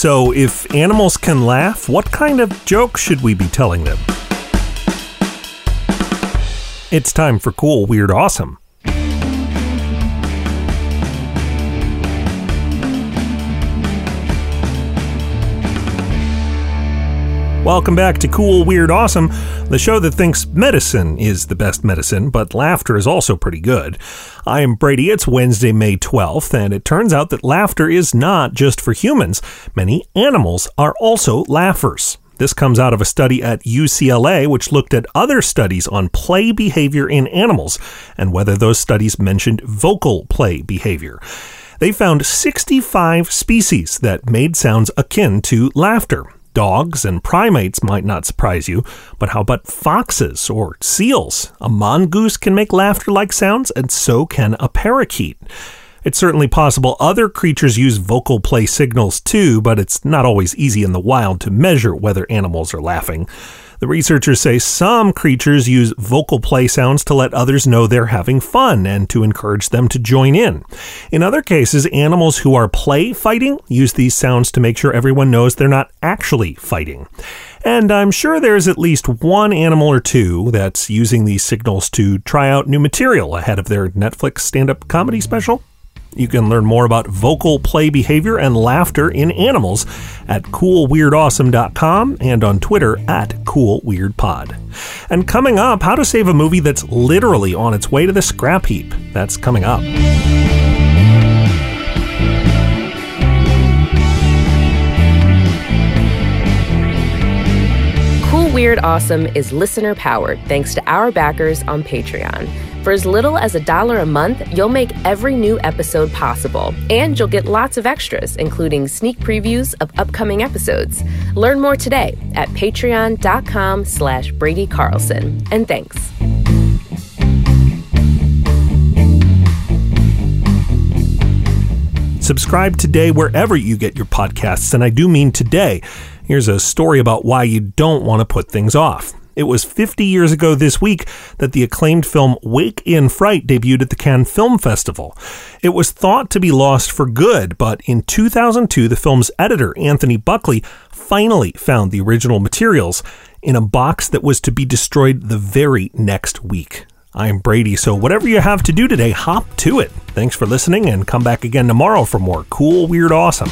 So, if animals can laugh, what kind of joke should we be telling them? It's time for Cool, Weird, Awesome. Welcome back to Cool, Weird, Awesome, the show that thinks medicine is the best medicine, but laughter is also pretty good. I am Brady. It's Wednesday, May 12th, and it turns out that laughter is not just for humans. Many animals are also laughers. This comes out of a study at UCLA, which looked at other studies on play behavior in animals and whether those studies mentioned vocal play behavior. They found 65 species that made sounds akin to laughter. Dogs and primates might not surprise you, but how about foxes or seals? A mongoose can make laughter like sounds, and so can a parakeet. It's certainly possible other creatures use vocal play signals too, but it's not always easy in the wild to measure whether animals are laughing. The researchers say some creatures use vocal play sounds to let others know they're having fun and to encourage them to join in. In other cases, animals who are play fighting use these sounds to make sure everyone knows they're not actually fighting. And I'm sure there's at least one animal or two that's using these signals to try out new material ahead of their Netflix stand up comedy special. You can learn more about vocal play behavior and laughter in animals at coolweirdawesome.com and on Twitter at coolweirdpod. And coming up, how to save a movie that's literally on its way to the scrap heap. That's coming up. Cool Weird Awesome is listener powered thanks to our backers on Patreon. For as little as a dollar a month, you'll make every new episode possible, and you'll get lots of extras, including sneak previews of upcoming episodes. Learn more today at patreon.com slash Brady Carlson. And thanks. Subscribe today wherever you get your podcasts, and I do mean today. Here's a story about why you don't want to put things off. It was 50 years ago this week that the acclaimed film Wake in Fright debuted at the Cannes Film Festival. It was thought to be lost for good, but in 2002, the film's editor, Anthony Buckley, finally found the original materials in a box that was to be destroyed the very next week. I'm Brady, so whatever you have to do today, hop to it. Thanks for listening and come back again tomorrow for more cool, weird, awesome.